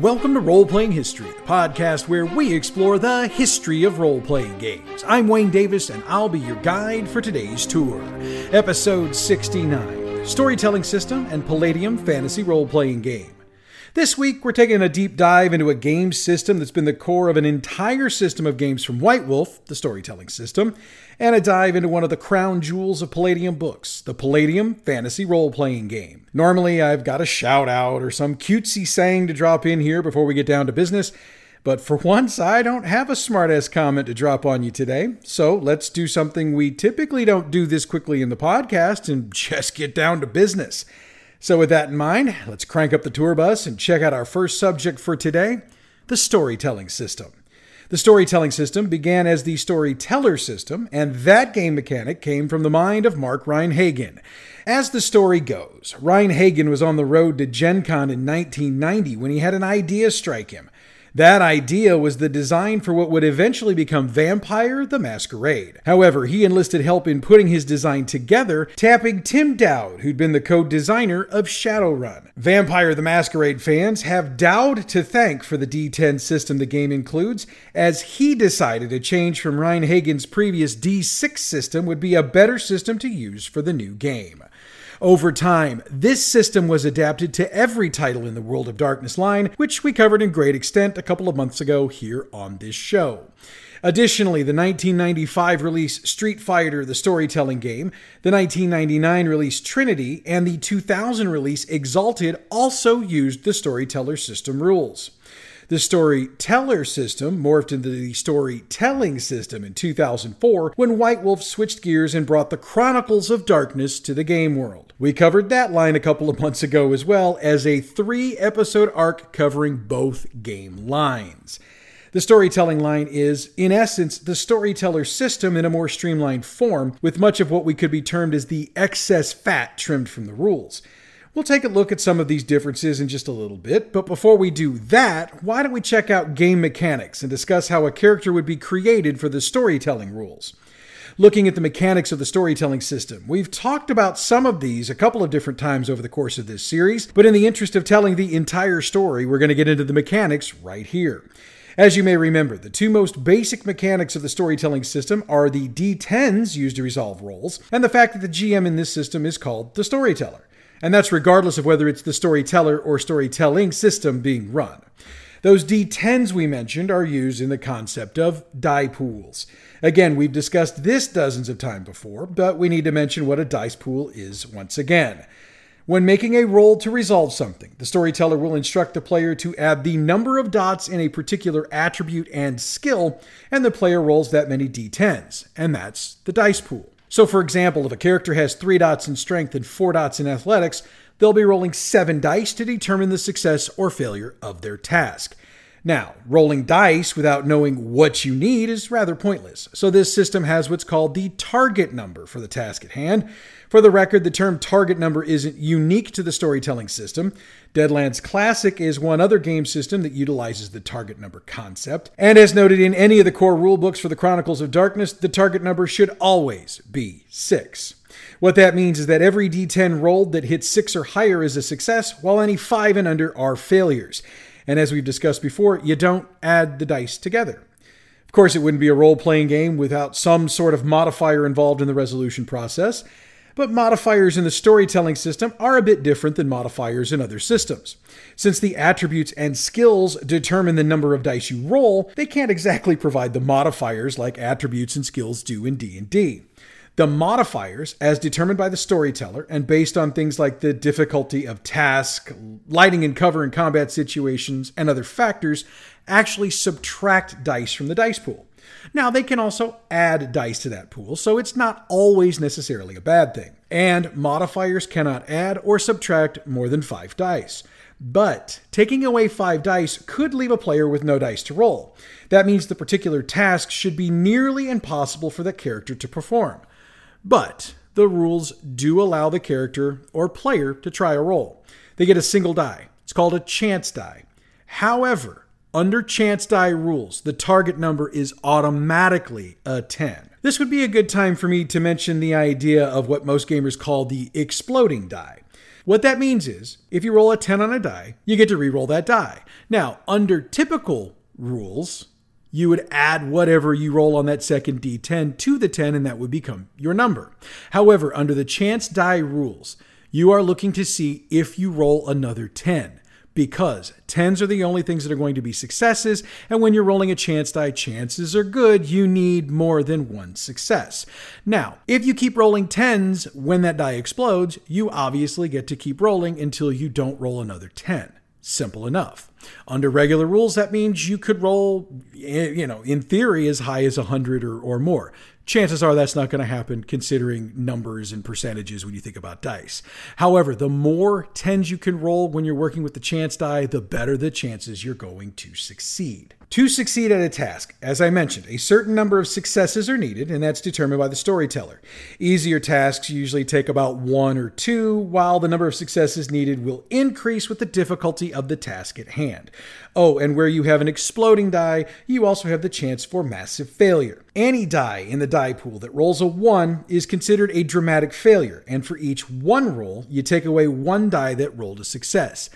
Welcome to Role Playing History, the podcast where we explore the history of role playing games. I'm Wayne Davis, and I'll be your guide for today's tour. Episode 69 Storytelling System and Palladium Fantasy Role Playing Game. This week, we're taking a deep dive into a game system that's been the core of an entire system of games from White Wolf, the storytelling system, and a dive into one of the crown jewels of Palladium books, the Palladium Fantasy Role Playing Game. Normally, I've got a shout out or some cutesy saying to drop in here before we get down to business. But for once, I don't have a smartass comment to drop on you today. So let's do something we typically don't do this quickly in the podcast and just get down to business. So, with that in mind, let's crank up the tour bus and check out our first subject for today the storytelling system. The storytelling system began as the storyteller system, and that game mechanic came from the mind of Mark Rein-Hagen. As the story goes, Rein-Hagen was on the road to Gen Con in 1990 when he had an idea strike him. That idea was the design for what would eventually become Vampire the Masquerade. However, he enlisted help in putting his design together, tapping Tim Dowd, who'd been the co designer of Shadowrun. Vampire the Masquerade fans have Dowd to thank for the D10 system the game includes, as he decided a change from Rein-Hagen's previous D6 system would be a better system to use for the new game. Over time, this system was adapted to every title in the World of Darkness line, which we covered in great extent a couple of months ago here on this show. Additionally, the 1995 release Street Fighter the Storytelling Game, the 1999 release Trinity, and the 2000 release Exalted also used the storyteller system rules. The storyteller system morphed into the storytelling system in 2004 when White Wolf switched gears and brought the Chronicles of Darkness to the game world. We covered that line a couple of months ago as well as a three episode arc covering both game lines. The storytelling line is, in essence, the storyteller system in a more streamlined form, with much of what we could be termed as the excess fat trimmed from the rules. We'll take a look at some of these differences in just a little bit, but before we do that, why don't we check out game mechanics and discuss how a character would be created for the storytelling rules? Looking at the mechanics of the storytelling system, we've talked about some of these a couple of different times over the course of this series, but in the interest of telling the entire story, we're going to get into the mechanics right here. As you may remember, the two most basic mechanics of the storytelling system are the D10s used to resolve rolls, and the fact that the GM in this system is called the storyteller and that's regardless of whether it's the storyteller or storytelling system being run. Those D10s we mentioned are used in the concept of die pools. Again, we've discussed this dozens of times before, but we need to mention what a dice pool is once again. When making a roll to resolve something, the storyteller will instruct the player to add the number of dots in a particular attribute and skill, and the player rolls that many d10s, and that's the dice pool. So, for example, if a character has three dots in strength and four dots in athletics, they'll be rolling seven dice to determine the success or failure of their task. Now, rolling dice without knowing what you need is rather pointless, so this system has what's called the target number for the task at hand. For the record, the term target number isn't unique to the storytelling system. Deadlands Classic is one other game system that utilizes the target number concept. And as noted in any of the core rulebooks for the Chronicles of Darkness, the target number should always be 6. What that means is that every d10 rolled that hits 6 or higher is a success, while any 5 and under are failures. And as we've discussed before, you don't add the dice together. Of course, it wouldn't be a role playing game without some sort of modifier involved in the resolution process but modifiers in the storytelling system are a bit different than modifiers in other systems. Since the attributes and skills determine the number of dice you roll, they can't exactly provide the modifiers like attributes and skills do in D&D. The modifiers, as determined by the storyteller and based on things like the difficulty of task, lighting and cover in combat situations, and other factors, actually subtract dice from the dice pool. Now, they can also add dice to that pool, so it's not always necessarily a bad thing. And modifiers cannot add or subtract more than five dice. But taking away five dice could leave a player with no dice to roll. That means the particular task should be nearly impossible for the character to perform. But the rules do allow the character or player to try a roll. They get a single die. It's called a chance die. However, under chance die rules, the target number is automatically a 10. This would be a good time for me to mention the idea of what most gamers call the exploding die. What that means is, if you roll a 10 on a die, you get to re-roll that die. Now, under typical rules, you would add whatever you roll on that second d10 to the 10, and that would become your number. However, under the chance die rules, you are looking to see if you roll another 10 because 10s are the only things that are going to be successes, and when you're rolling a chance die, chances are good you need more than one success. Now, if you keep rolling 10s when that die explodes, you obviously get to keep rolling until you don't roll another 10. Simple enough. Under regular rules, that means you could roll, eh, you know, in theory, as high as 100 or, or more. Chances are that's not going to happen considering numbers and percentages when you think about dice. However, the more tens you can roll when you're working with the chance die, the better the chances you're going to succeed. To succeed at a task, as I mentioned, a certain number of successes are needed, and that's determined by the storyteller. Easier tasks usually take about one or two, while the number of successes needed will increase with the difficulty of the task at hand. Oh, and where you have an exploding die, you also have the chance for massive failure. Any die in the die pool that rolls a 1 is considered a dramatic failure, and for each one roll, you take away one die that rolled a success.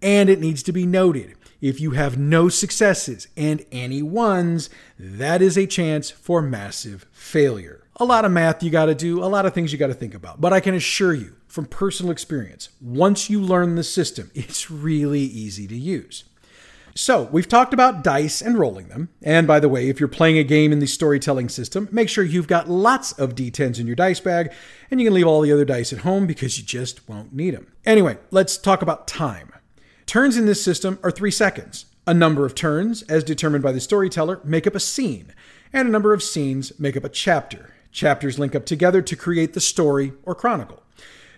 And it needs to be noted if you have no successes and any ones, that is a chance for massive failure. A lot of math you got to do, a lot of things you got to think about. But I can assure you from personal experience, once you learn the system, it's really easy to use. So, we've talked about dice and rolling them. And by the way, if you're playing a game in the storytelling system, make sure you've got lots of d10s in your dice bag, and you can leave all the other dice at home because you just won't need them. Anyway, let's talk about time. Turns in this system are three seconds. A number of turns, as determined by the storyteller, make up a scene, and a number of scenes make up a chapter. Chapters link up together to create the story or chronicle.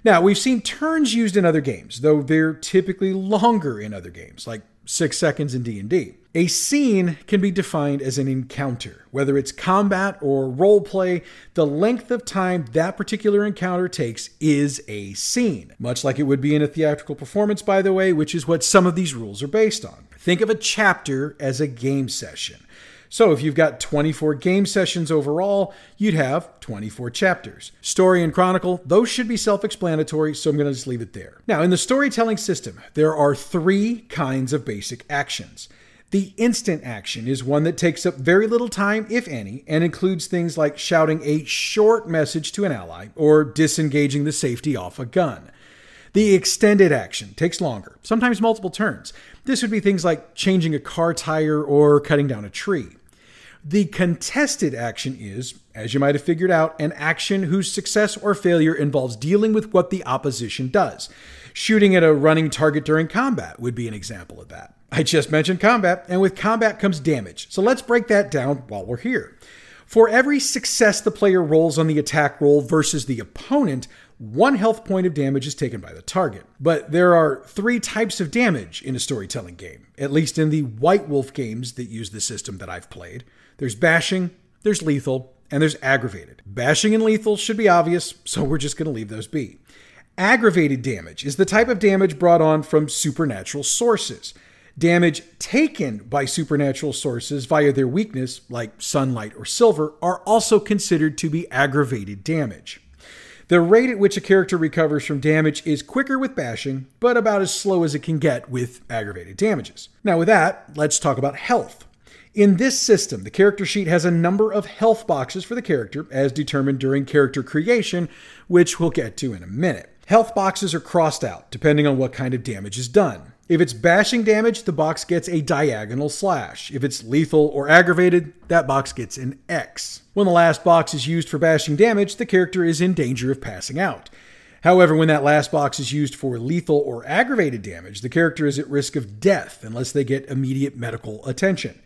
Now, we've seen turns used in other games, though they're typically longer in other games, like 6 seconds in D&D. A scene can be defined as an encounter, whether it's combat or role play. The length of time that particular encounter takes is a scene, much like it would be in a theatrical performance, by the way, which is what some of these rules are based on. Think of a chapter as a game session. So if you've got 24 game sessions overall, you'd have 24 chapters. Story and chronicle, those should be self explanatory, so I'm going to just leave it there. Now, in the storytelling system, there are three kinds of basic actions. The instant action is one that takes up very little time, if any, and includes things like shouting a short message to an ally or disengaging the safety off a gun. The extended action takes longer, sometimes multiple turns. This would be things like changing a car tire or cutting down a tree. The contested action is, as you might have figured out, an action whose success or failure involves dealing with what the opposition does. Shooting at a running target during combat would be an example of that. I just mentioned combat, and with combat comes damage. So let's break that down while we're here. For every success the player rolls on the attack roll versus the opponent, one health point of damage is taken by the target. But there are three types of damage in a storytelling game, at least in the White Wolf games that use the system that I've played. There's bashing, there's lethal, and there's aggravated. Bashing and lethal should be obvious, so we're just going to leave those be. Aggravated damage is the type of damage brought on from supernatural sources. Damage taken by supernatural sources via their weakness, like sunlight or silver, are also considered to be aggravated damage. The rate at which a character recovers from damage is quicker with bashing, but about as slow as it can get with aggravated damages. Now, with that, let's talk about health. In this system, the character sheet has a number of health boxes for the character, as determined during character creation, which we'll get to in a minute. Health boxes are crossed out, depending on what kind of damage is done. If it's bashing damage, the box gets a diagonal slash. If it's lethal or aggravated, that box gets an X. When the last box is used for bashing damage, the character is in danger of passing out. However, when that last box is used for lethal or aggravated damage, the character is at risk of death unless they get immediate medical attention.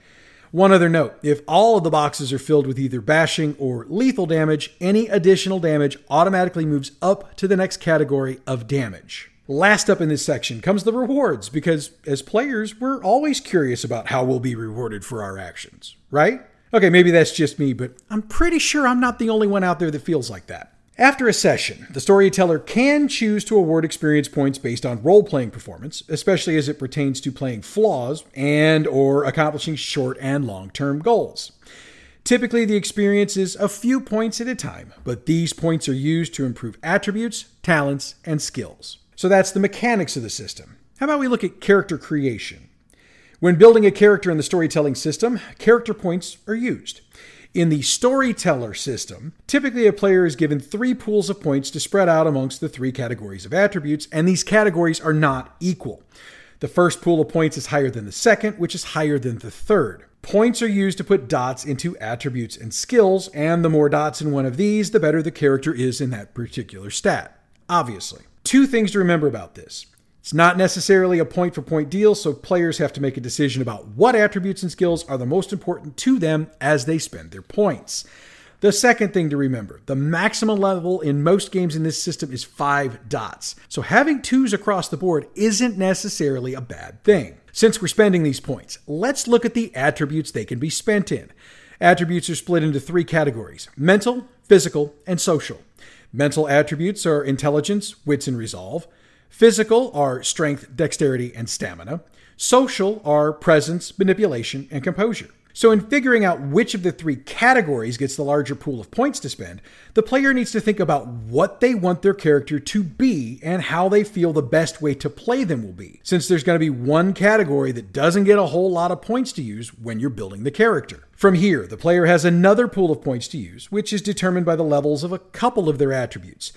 One other note if all of the boxes are filled with either bashing or lethal damage, any additional damage automatically moves up to the next category of damage. Last up in this section comes the rewards, because as players, we're always curious about how we'll be rewarded for our actions, right? Okay, maybe that's just me, but I'm pretty sure I'm not the only one out there that feels like that. After a session, the storyteller can choose to award experience points based on role-playing performance, especially as it pertains to playing flaws and or accomplishing short and long-term goals. Typically, the experience is a few points at a time, but these points are used to improve attributes, talents, and skills. So that's the mechanics of the system. How about we look at character creation? When building a character in the storytelling system, character points are used. In the storyteller system, typically a player is given three pools of points to spread out amongst the three categories of attributes, and these categories are not equal. The first pool of points is higher than the second, which is higher than the third. Points are used to put dots into attributes and skills, and the more dots in one of these, the better the character is in that particular stat. Obviously. Two things to remember about this. It's not necessarily a point for point deal, so players have to make a decision about what attributes and skills are the most important to them as they spend their points. The second thing to remember the maximum level in most games in this system is five dots. So having twos across the board isn't necessarily a bad thing. Since we're spending these points, let's look at the attributes they can be spent in. Attributes are split into three categories mental, physical, and social. Mental attributes are intelligence, wits, and resolve. Physical are strength, dexterity, and stamina. Social are presence, manipulation, and composure. So, in figuring out which of the three categories gets the larger pool of points to spend, the player needs to think about what they want their character to be and how they feel the best way to play them will be, since there's going to be one category that doesn't get a whole lot of points to use when you're building the character. From here, the player has another pool of points to use, which is determined by the levels of a couple of their attributes.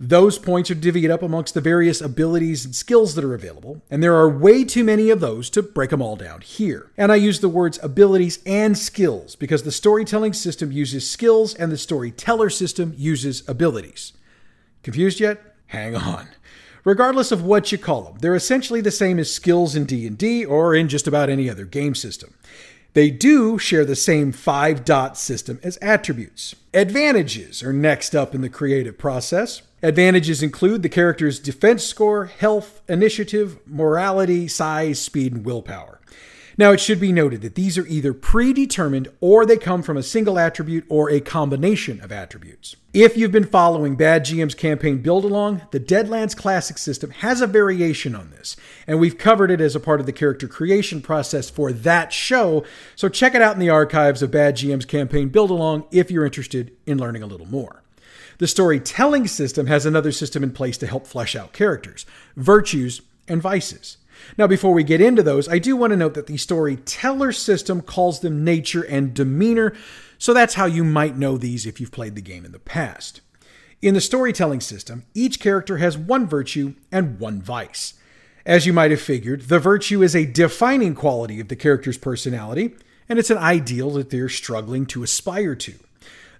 Those points are divvied up amongst the various abilities and skills that are available, and there are way too many of those to break them all down here. And I use the words abilities and skills because the storytelling system uses skills and the storyteller system uses abilities. Confused yet? Hang on. Regardless of what you call them, they're essentially the same as skills in D&D or in just about any other game system. They do share the same five dot system as attributes. Advantages are next up in the creative process. Advantages include the character's defense score, health, initiative, morality, size, speed, and willpower. Now, it should be noted that these are either predetermined or they come from a single attribute or a combination of attributes. If you've been following Bad GM's campaign build along, the Deadlands Classic system has a variation on this, and we've covered it as a part of the character creation process for that show, so check it out in the archives of Bad GM's campaign build along if you're interested in learning a little more. The storytelling system has another system in place to help flesh out characters, virtues, and vices. Now, before we get into those, I do want to note that the storyteller system calls them nature and demeanor, so that's how you might know these if you've played the game in the past. In the storytelling system, each character has one virtue and one vice. As you might have figured, the virtue is a defining quality of the character's personality, and it's an ideal that they're struggling to aspire to.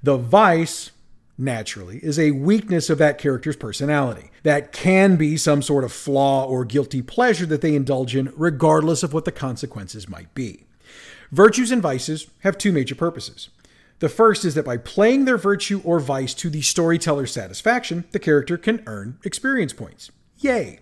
The vice naturally, is a weakness of that character's personality. That can be some sort of flaw or guilty pleasure that they indulge in, regardless of what the consequences might be. Virtues and vices have two major purposes. The first is that by playing their virtue or vice to the storyteller's satisfaction, the character can earn experience points. Yay!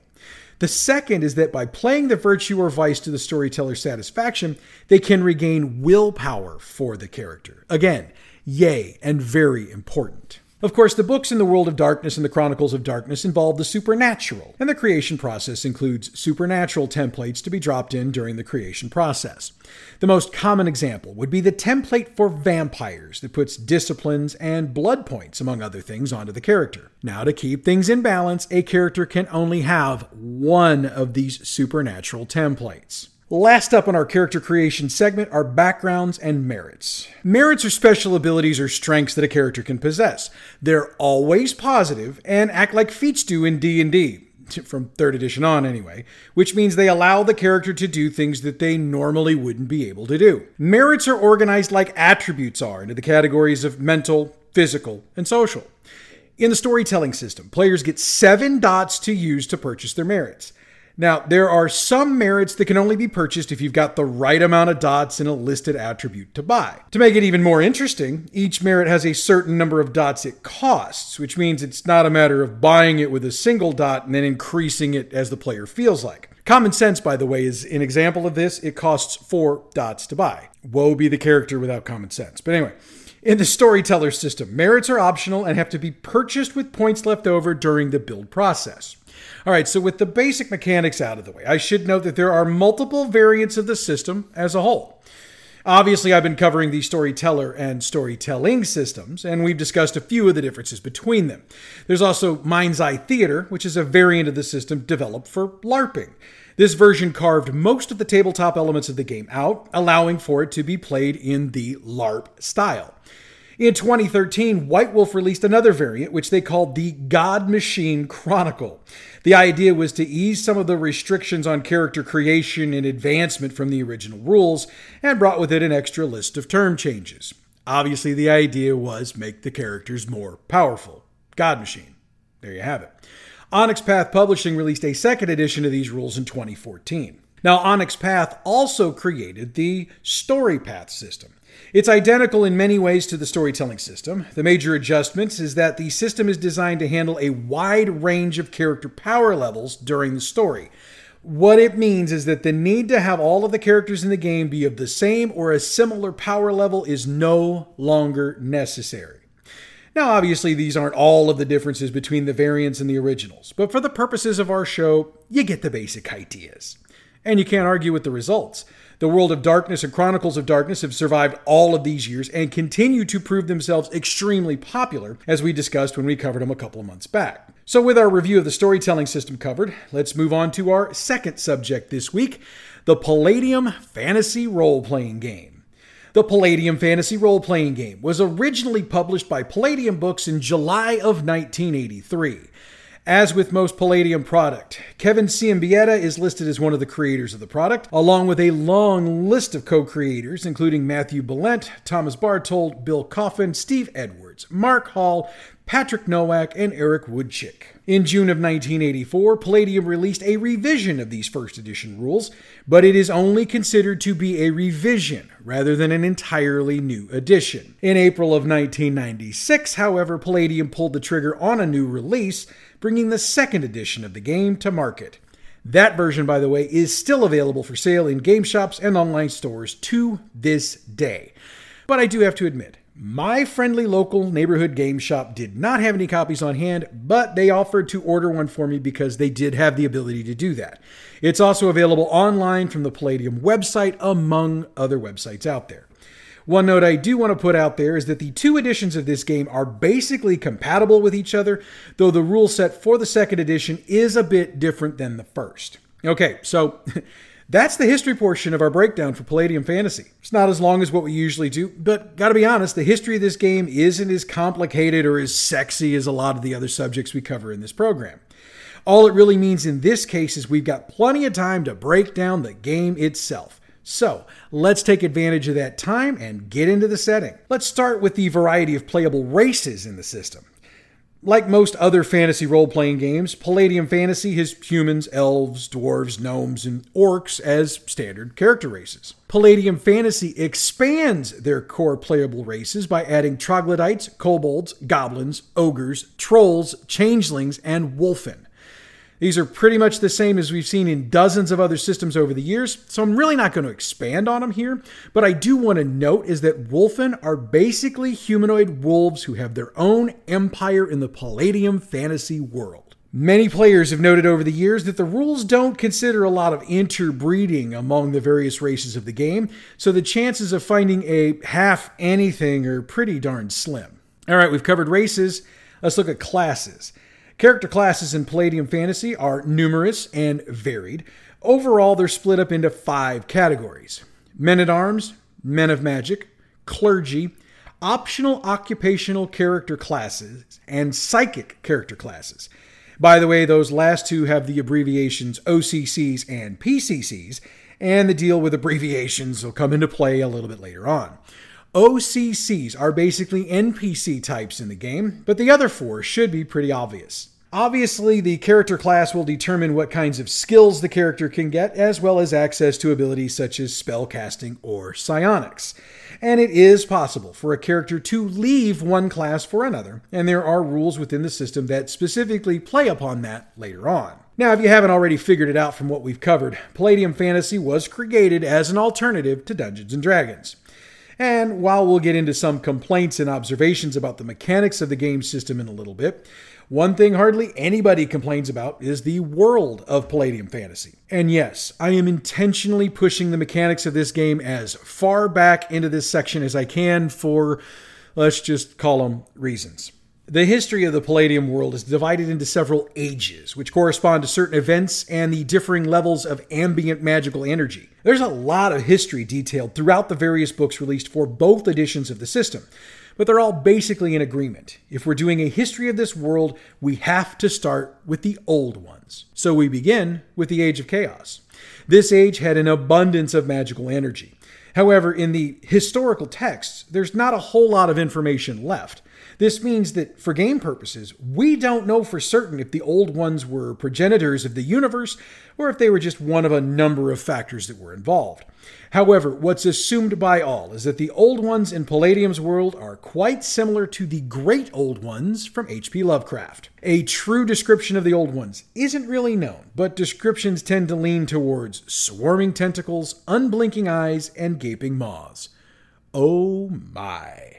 The second is that by playing the virtue or vice to the storyteller's satisfaction, they can regain willpower for the character. Again, yay, and very important. Of course, the books in the world of darkness and the Chronicles of Darkness involve the supernatural, and the creation process includes supernatural templates to be dropped in during the creation process. The most common example would be the template for vampires that puts disciplines and blood points, among other things, onto the character. Now, to keep things in balance, a character can only have one of these supernatural templates. Last up on our character creation segment are backgrounds and merits. Merits are special abilities or strengths that a character can possess. They're always positive and act like feats do in D&D from 3rd edition on anyway, which means they allow the character to do things that they normally wouldn't be able to do. Merits are organized like attributes are into the categories of mental, physical, and social. In the storytelling system, players get 7 dots to use to purchase their merits. Now, there are some merits that can only be purchased if you've got the right amount of dots in a listed attribute to buy. To make it even more interesting, each merit has a certain number of dots it costs, which means it's not a matter of buying it with a single dot and then increasing it as the player feels like. Common sense, by the way, is an example of this. It costs four dots to buy. Woe be the character without common sense. But anyway, in the storyteller system, merits are optional and have to be purchased with points left over during the build process. All right, so with the basic mechanics out of the way, I should note that there are multiple variants of the system as a whole. Obviously, I've been covering the storyteller and storytelling systems, and we've discussed a few of the differences between them. There's also Mind's Eye Theater, which is a variant of the system developed for LARPing. This version carved most of the tabletop elements of the game out, allowing for it to be played in the LARP style. In 2013, White Wolf released another variant, which they called the God Machine Chronicle. The idea was to ease some of the restrictions on character creation and advancement from the original rules, and brought with it an extra list of term changes. Obviously, the idea was make the characters more powerful. God Machine. There you have it. Onyx Path Publishing released a second edition of these rules in 2014. Now, Onyx Path also created the Story Path system. It's identical in many ways to the storytelling system. The major adjustment is that the system is designed to handle a wide range of character power levels during the story. What it means is that the need to have all of the characters in the game be of the same or a similar power level is no longer necessary. Now, obviously, these aren't all of the differences between the variants and the originals, but for the purposes of our show, you get the basic ideas. And you can't argue with the results. The World of Darkness and Chronicles of Darkness have survived all of these years and continue to prove themselves extremely popular, as we discussed when we covered them a couple of months back. So, with our review of the storytelling system covered, let's move on to our second subject this week the Palladium Fantasy Role Playing Game. The Palladium Fantasy Role Playing Game was originally published by Palladium Books in July of 1983. As with most Palladium product, Kevin Siembieda is listed as one of the creators of the product, along with a long list of co creators, including Matthew Balent, Thomas Bartold, Bill Coffin, Steve Edwards, Mark Hall, Patrick Nowak, and Eric Wujcik. In June of 1984, Palladium released a revision of these first edition rules, but it is only considered to be a revision rather than an entirely new edition. In April of 1996, however, Palladium pulled the trigger on a new release bringing the second edition of the game to market. That version, by the way, is still available for sale in game shops and online stores to this day. But I do have to admit, my friendly local neighborhood game shop did not have any copies on hand, but they offered to order one for me because they did have the ability to do that. It's also available online from the Palladium website, among other websites out there. One note I do want to put out there is that the two editions of this game are basically compatible with each other, though the rule set for the second edition is a bit different than the first. Okay, so that's the history portion of our breakdown for Palladium Fantasy. It's not as long as what we usually do, but gotta be honest, the history of this game isn't as complicated or as sexy as a lot of the other subjects we cover in this program. All it really means in this case is we've got plenty of time to break down the game itself. So let's take advantage of that time and get into the setting. Let's start with the variety of playable races in the system. Like most other fantasy role playing games, Palladium Fantasy has humans, elves, dwarves, gnomes, and orcs as standard character races. Palladium Fantasy expands their core playable races by adding troglodytes, kobolds, goblins, ogres, trolls, changelings, and wolfen. These are pretty much the same as we've seen in dozens of other systems over the years, so I'm really not going to expand on them here. But I do want to note is that Wolfen are basically humanoid wolves who have their own empire in the Palladium fantasy world. Many players have noted over the years that the rules don't consider a lot of interbreeding among the various races of the game, so the chances of finding a half anything are pretty darn slim. All right, we've covered races. Let's look at classes. Character classes in Palladium Fantasy are numerous and varied. Overall, they're split up into five categories men at arms, men of magic, clergy, optional occupational character classes, and psychic character classes. By the way, those last two have the abbreviations OCCs and PCCs, and the deal with abbreviations will come into play a little bit later on. OCCs are basically NPC types in the game, but the other four should be pretty obvious. Obviously, the character class will determine what kinds of skills the character can get, as well as access to abilities such as spellcasting or psionics. And it is possible for a character to leave one class for another, and there are rules within the system that specifically play upon that later on. Now, if you haven't already figured it out from what we've covered, Palladium Fantasy was created as an alternative to Dungeons and Dragons. And while we'll get into some complaints and observations about the mechanics of the game system in a little bit, One thing hardly anybody complains about is the world of Palladium Fantasy. And yes, I am intentionally pushing the mechanics of this game as far back into this section as I can for, let's just call them reasons. The history of the Palladium world is divided into several ages, which correspond to certain events and the differing levels of ambient magical energy. There's a lot of history detailed throughout the various books released for both editions of the system, but they're all basically in agreement. If we're doing a history of this world, we have to start with the old ones. So we begin with the Age of Chaos. This age had an abundance of magical energy. However, in the historical texts, there's not a whole lot of information left. This means that for game purposes, we don't know for certain if the old ones were progenitors of the universe or if they were just one of a number of factors that were involved. However, what's assumed by all is that the old ones in Palladium's world are quite similar to the great old ones from H.P. Lovecraft. A true description of the old ones isn't really known, but descriptions tend to lean towards swarming tentacles, unblinking eyes, and gaping maws. Oh my.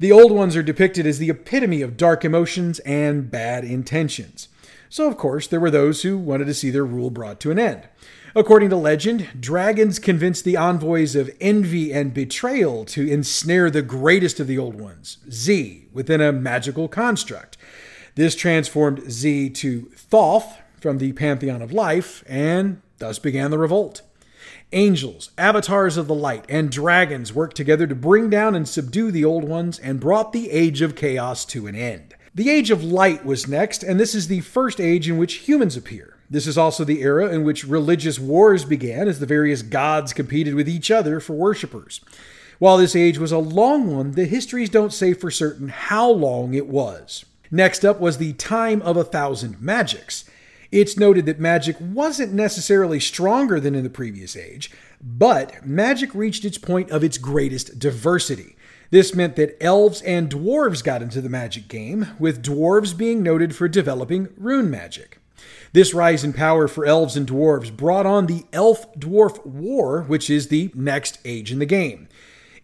The old ones are depicted as the epitome of dark emotions and bad intentions. So, of course, there were those who wanted to see their rule brought to an end. According to legend, dragons convinced the envoys of envy and betrayal to ensnare the greatest of the old ones, Z, within a magical construct. This transformed Z to Thoth from the pantheon of life, and thus began the revolt. Angels, avatars of the light, and dragons worked together to bring down and subdue the old ones and brought the age of chaos to an end. The age of light was next, and this is the first age in which humans appear. This is also the era in which religious wars began as the various gods competed with each other for worshippers. While this age was a long one, the histories don't say for certain how long it was. Next up was the time of a thousand magics. It's noted that magic wasn't necessarily stronger than in the previous age, but magic reached its point of its greatest diversity. This meant that elves and dwarves got into the magic game, with dwarves being noted for developing rune magic. This rise in power for elves and dwarves brought on the Elf Dwarf War, which is the next age in the game.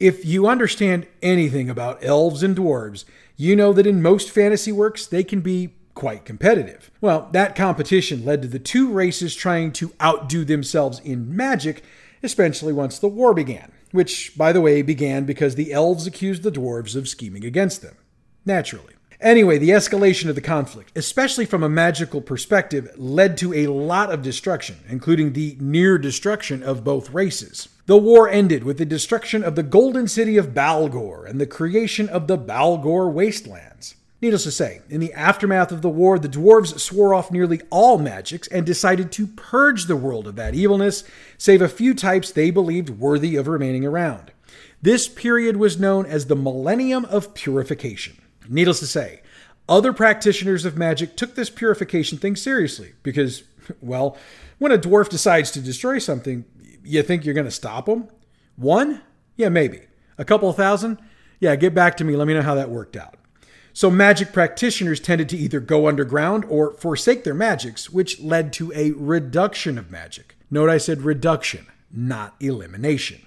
If you understand anything about elves and dwarves, you know that in most fantasy works they can be quite competitive. Well, that competition led to the two races trying to outdo themselves in magic, especially once the war began, which, by the way, began because the elves accused the dwarves of scheming against them. Naturally. Anyway, the escalation of the conflict, especially from a magical perspective, led to a lot of destruction, including the near destruction of both races. The war ended with the destruction of the golden city of Baalgor and the creation of the Baalgor wastelands. Needless to say, in the aftermath of the war, the dwarves swore off nearly all magics and decided to purge the world of that evilness, save a few types they believed worthy of remaining around. This period was known as the Millennium of Purification. Needless to say, other practitioners of magic took this purification thing seriously because, well, when a dwarf decides to destroy something, you think you're going to stop them? One? Yeah, maybe. A couple thousand? Yeah, get back to me. Let me know how that worked out. So magic practitioners tended to either go underground or forsake their magics, which led to a reduction of magic. Note I said reduction, not elimination.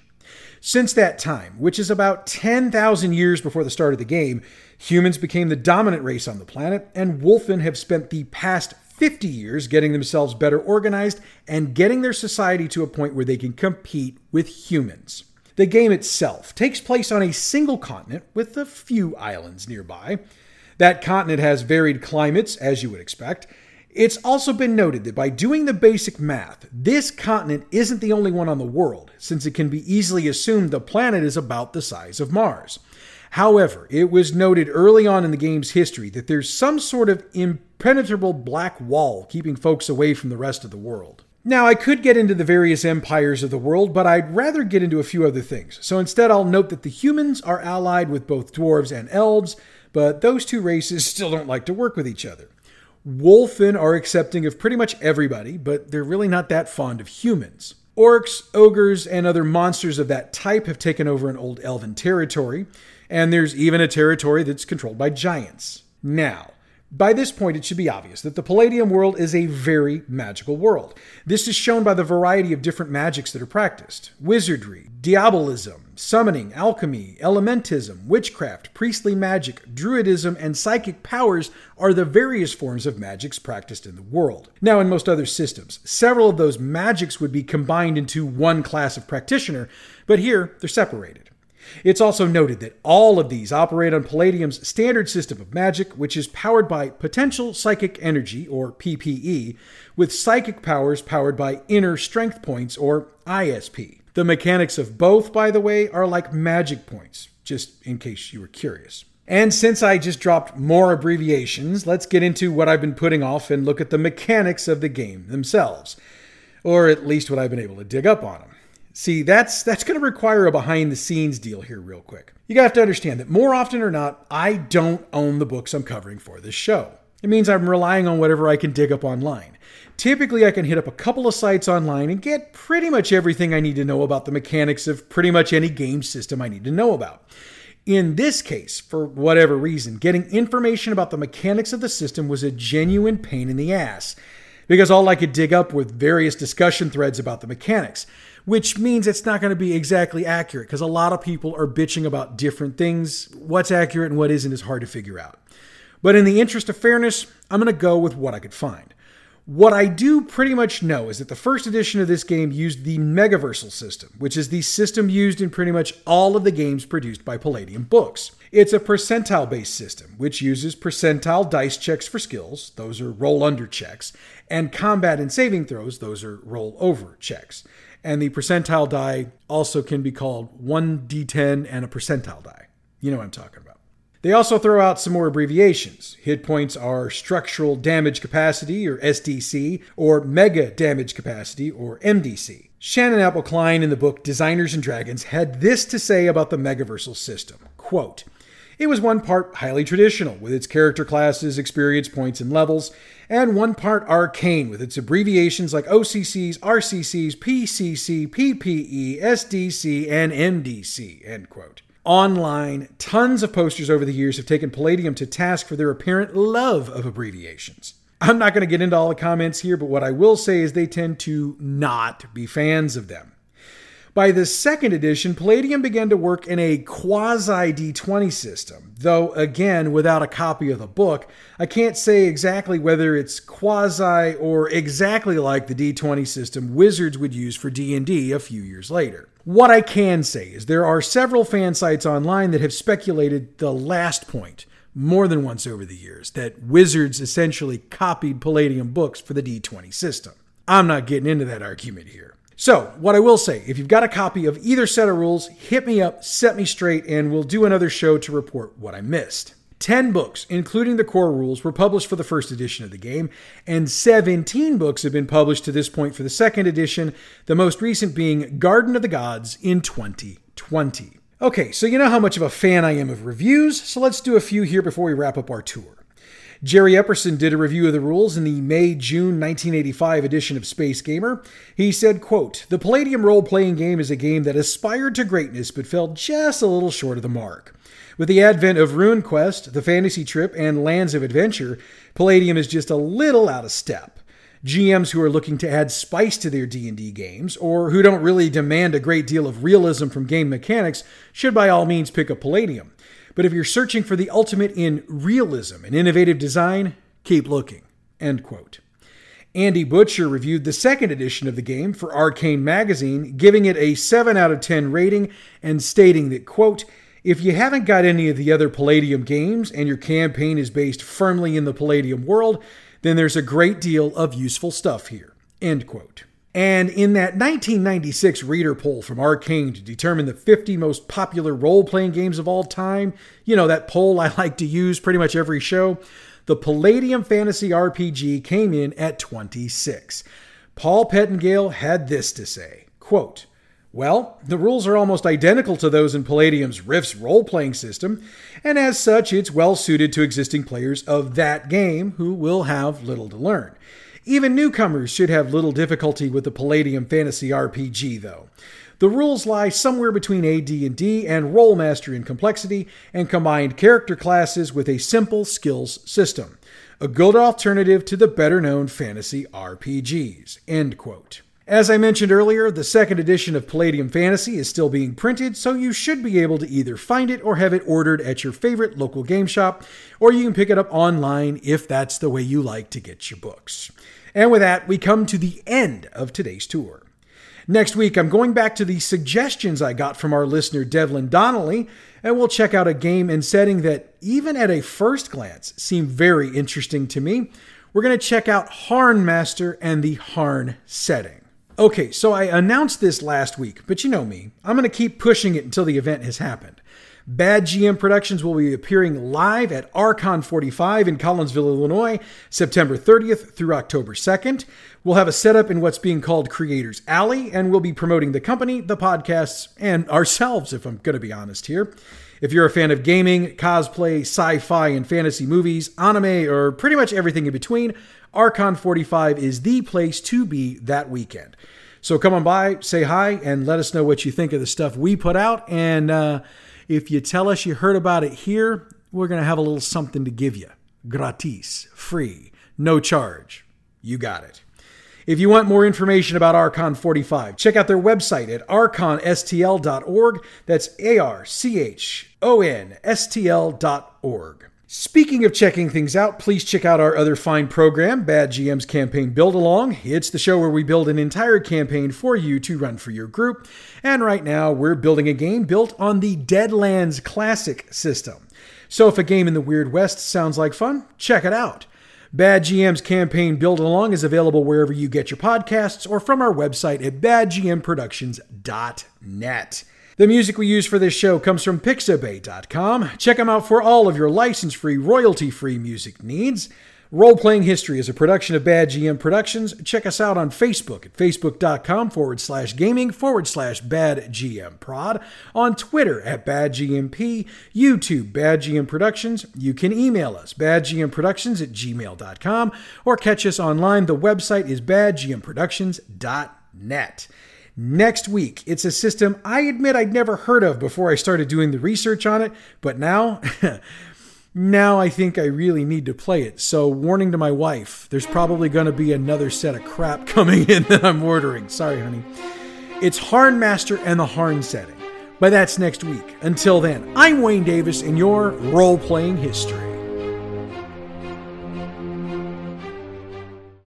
Since that time, which is about 10,000 years before the start of the game, humans became the dominant race on the planet, and Wolfen have spent the past 50 years getting themselves better organized and getting their society to a point where they can compete with humans. The game itself takes place on a single continent with a few islands nearby. That continent has varied climates, as you would expect. It's also been noted that by doing the basic math, this continent isn't the only one on the world, since it can be easily assumed the planet is about the size of Mars. However, it was noted early on in the game's history that there's some sort of impenetrable black wall keeping folks away from the rest of the world. Now, I could get into the various empires of the world, but I'd rather get into a few other things. So instead, I'll note that the humans are allied with both dwarves and elves, but those two races still don't like to work with each other. Wolfen are accepting of pretty much everybody, but they're really not that fond of humans. Orcs, ogres, and other monsters of that type have taken over an old elven territory, and there's even a territory that's controlled by giants. Now, By this point, it should be obvious that the Palladium world is a very magical world. This is shown by the variety of different magics that are practiced wizardry, diabolism, summoning, alchemy, elementism, witchcraft, priestly magic, druidism, and psychic powers are the various forms of magics practiced in the world. Now, in most other systems, several of those magics would be combined into one class of practitioner, but here they're separated. It's also noted that all of these operate on Palladium's standard system of magic, which is powered by potential psychic energy, or PPE, with psychic powers powered by inner strength points, or ISP. The mechanics of both, by the way, are like magic points, just in case you were curious. And since I just dropped more abbreviations, let's get into what I've been putting off and look at the mechanics of the game themselves. Or at least what I've been able to dig up on them. See, that's that's going to require a behind the scenes deal here real quick. You have to understand that more often or not, I don't own the books I'm covering for this show. It means I'm relying on whatever I can dig up online. Typically, I can hit up a couple of sites online and get pretty much everything I need to know about the mechanics of pretty much any game system I need to know about. In this case, for whatever reason, getting information about the mechanics of the system was a genuine pain in the ass because all I could dig up were various discussion threads about the mechanics which means it's not going to be exactly accurate because a lot of people are bitching about different things. What's accurate and what isn't is hard to figure out. But in the interest of fairness, I'm going to go with what I could find. What I do pretty much know is that the first edition of this game used the Megaversal system, which is the system used in pretty much all of the games produced by Palladium Books. It's a percentile based system, which uses percentile dice checks for skills, those are roll under checks, and combat and saving throws, those are roll over checks. And the percentile die also can be called 1d10 and a percentile die. You know what I'm talking about. They also throw out some more abbreviations. Hit points are structural damage capacity, or SDC, or mega damage capacity, or MDC. Shannon Appelcline in the book Designers and Dragons had this to say about the Megaversal system. Quote, it was one part highly traditional, with its character classes, experience points, and levels, and one part arcane, with its abbreviations like OCCs, RCCs, PCC, PPE, SDC, and MDC. End quote. Online, tons of posters over the years have taken Palladium to task for their apparent love of abbreviations. I'm not going to get into all the comments here, but what I will say is they tend to not be fans of them. By the second edition, Palladium began to work in a quasi D20 system, though again without a copy of the book. I can't say exactly whether it's quasi or exactly like the D20 system Wizards would use for D&D a few years later. What I can say is there are several fan sites online that have speculated the last point more than once over the years that Wizards essentially copied Palladium books for the D20 system. I'm not getting into that argument here. So, what I will say, if you've got a copy of either set of rules, hit me up, set me straight, and we'll do another show to report what I missed. 10 books, including the core rules, were published for the first edition of the game, and 17 books have been published to this point for the second edition, the most recent being Garden of the Gods in 2020. Okay, so you know how much of a fan I am of reviews, so let's do a few here before we wrap up our tour. Jerry Epperson did a review of the rules in the May-June 1985 edition of Space Gamer. He said, quote, The Palladium role-playing game is a game that aspired to greatness but fell just a little short of the mark. With the advent of RuneQuest, the Fantasy Trip, and Lands of Adventure, Palladium is just a little out of step. GMs who are looking to add spice to their D&D games or who don't really demand a great deal of realism from game mechanics should by all means pick up Palladium. But if you're searching for the ultimate in realism and innovative design, keep looking. End quote. Andy Butcher reviewed the second edition of the game for Arcane Magazine, giving it a 7 out of 10 rating and stating that, quote, if you haven't got any of the other Palladium games and your campaign is based firmly in the Palladium world, then there's a great deal of useful stuff here. End quote. And in that 1996 reader poll from Arcane to determine the 50 most popular role playing games of all time, you know, that poll I like to use pretty much every show, the Palladium Fantasy RPG came in at 26. Paul Pettengale had this to say quote, well, the rules are almost identical to those in Palladium's Rifts role playing system, and as such, it's well suited to existing players of that game who will have little to learn. Even newcomers should have little difficulty with the Palladium Fantasy RPG, though. The rules lie somewhere between AD&D and Rolemaster in complexity and combined character classes with a simple skills system. a good alternative to the better known fantasy RPGs. End quote. As I mentioned earlier, the second edition of Palladium Fantasy is still being printed, so you should be able to either find it or have it ordered at your favorite local game shop, or you can pick it up online if that's the way you like to get your books. And with that, we come to the end of today's tour. Next week, I'm going back to the suggestions I got from our listener Devlin Donnelly, and we'll check out a game and setting that, even at a first glance, seemed very interesting to me. We're going to check out Harn Master and the Harn setting. Okay, so I announced this last week, but you know me. I'm going to keep pushing it until the event has happened. Bad GM Productions will be appearing live at Archon 45 in Collinsville, Illinois, September 30th through October 2nd. We'll have a setup in what's being called Creators Alley, and we'll be promoting the company, the podcasts, and ourselves, if I'm going to be honest here. If you're a fan of gaming, cosplay, sci fi, and fantasy movies, anime, or pretty much everything in between, Archon 45 is the place to be that weekend. So come on by, say hi, and let us know what you think of the stuff we put out. And uh, if you tell us you heard about it here, we're going to have a little something to give you. Gratis, free, no charge. You got it. If you want more information about Archon 45, check out their website at archonstl.org. That's A R C H O N S T L.org. Speaking of checking things out, please check out our other fine program, Bad GM's Campaign Build Along. It's the show where we build an entire campaign for you to run for your group. And right now, we're building a game built on the Deadlands Classic system. So if a game in the Weird West sounds like fun, check it out. Bad GM's Campaign Build Along is available wherever you get your podcasts or from our website at badgmproductions.net. The music we use for this show comes from Pixabay.com. Check them out for all of your license free, royalty free music needs. Role Playing History is a production of Bad GM Productions. Check us out on Facebook at facebook.com forward slash gaming forward slash bad GM prod, on Twitter at Bad GMP, YouTube Bad GM Productions. You can email us badgmproductions at gmail.com or catch us online. The website is badgmproductions.net. Next week, it's a system I admit I'd never heard of before I started doing the research on it, but now, now I think I really need to play it. So, warning to my wife, there's probably going to be another set of crap coming in that I'm ordering. Sorry, honey. It's Harnmaster and the Harn setting, but that's next week. Until then, I'm Wayne Davis in your role playing history.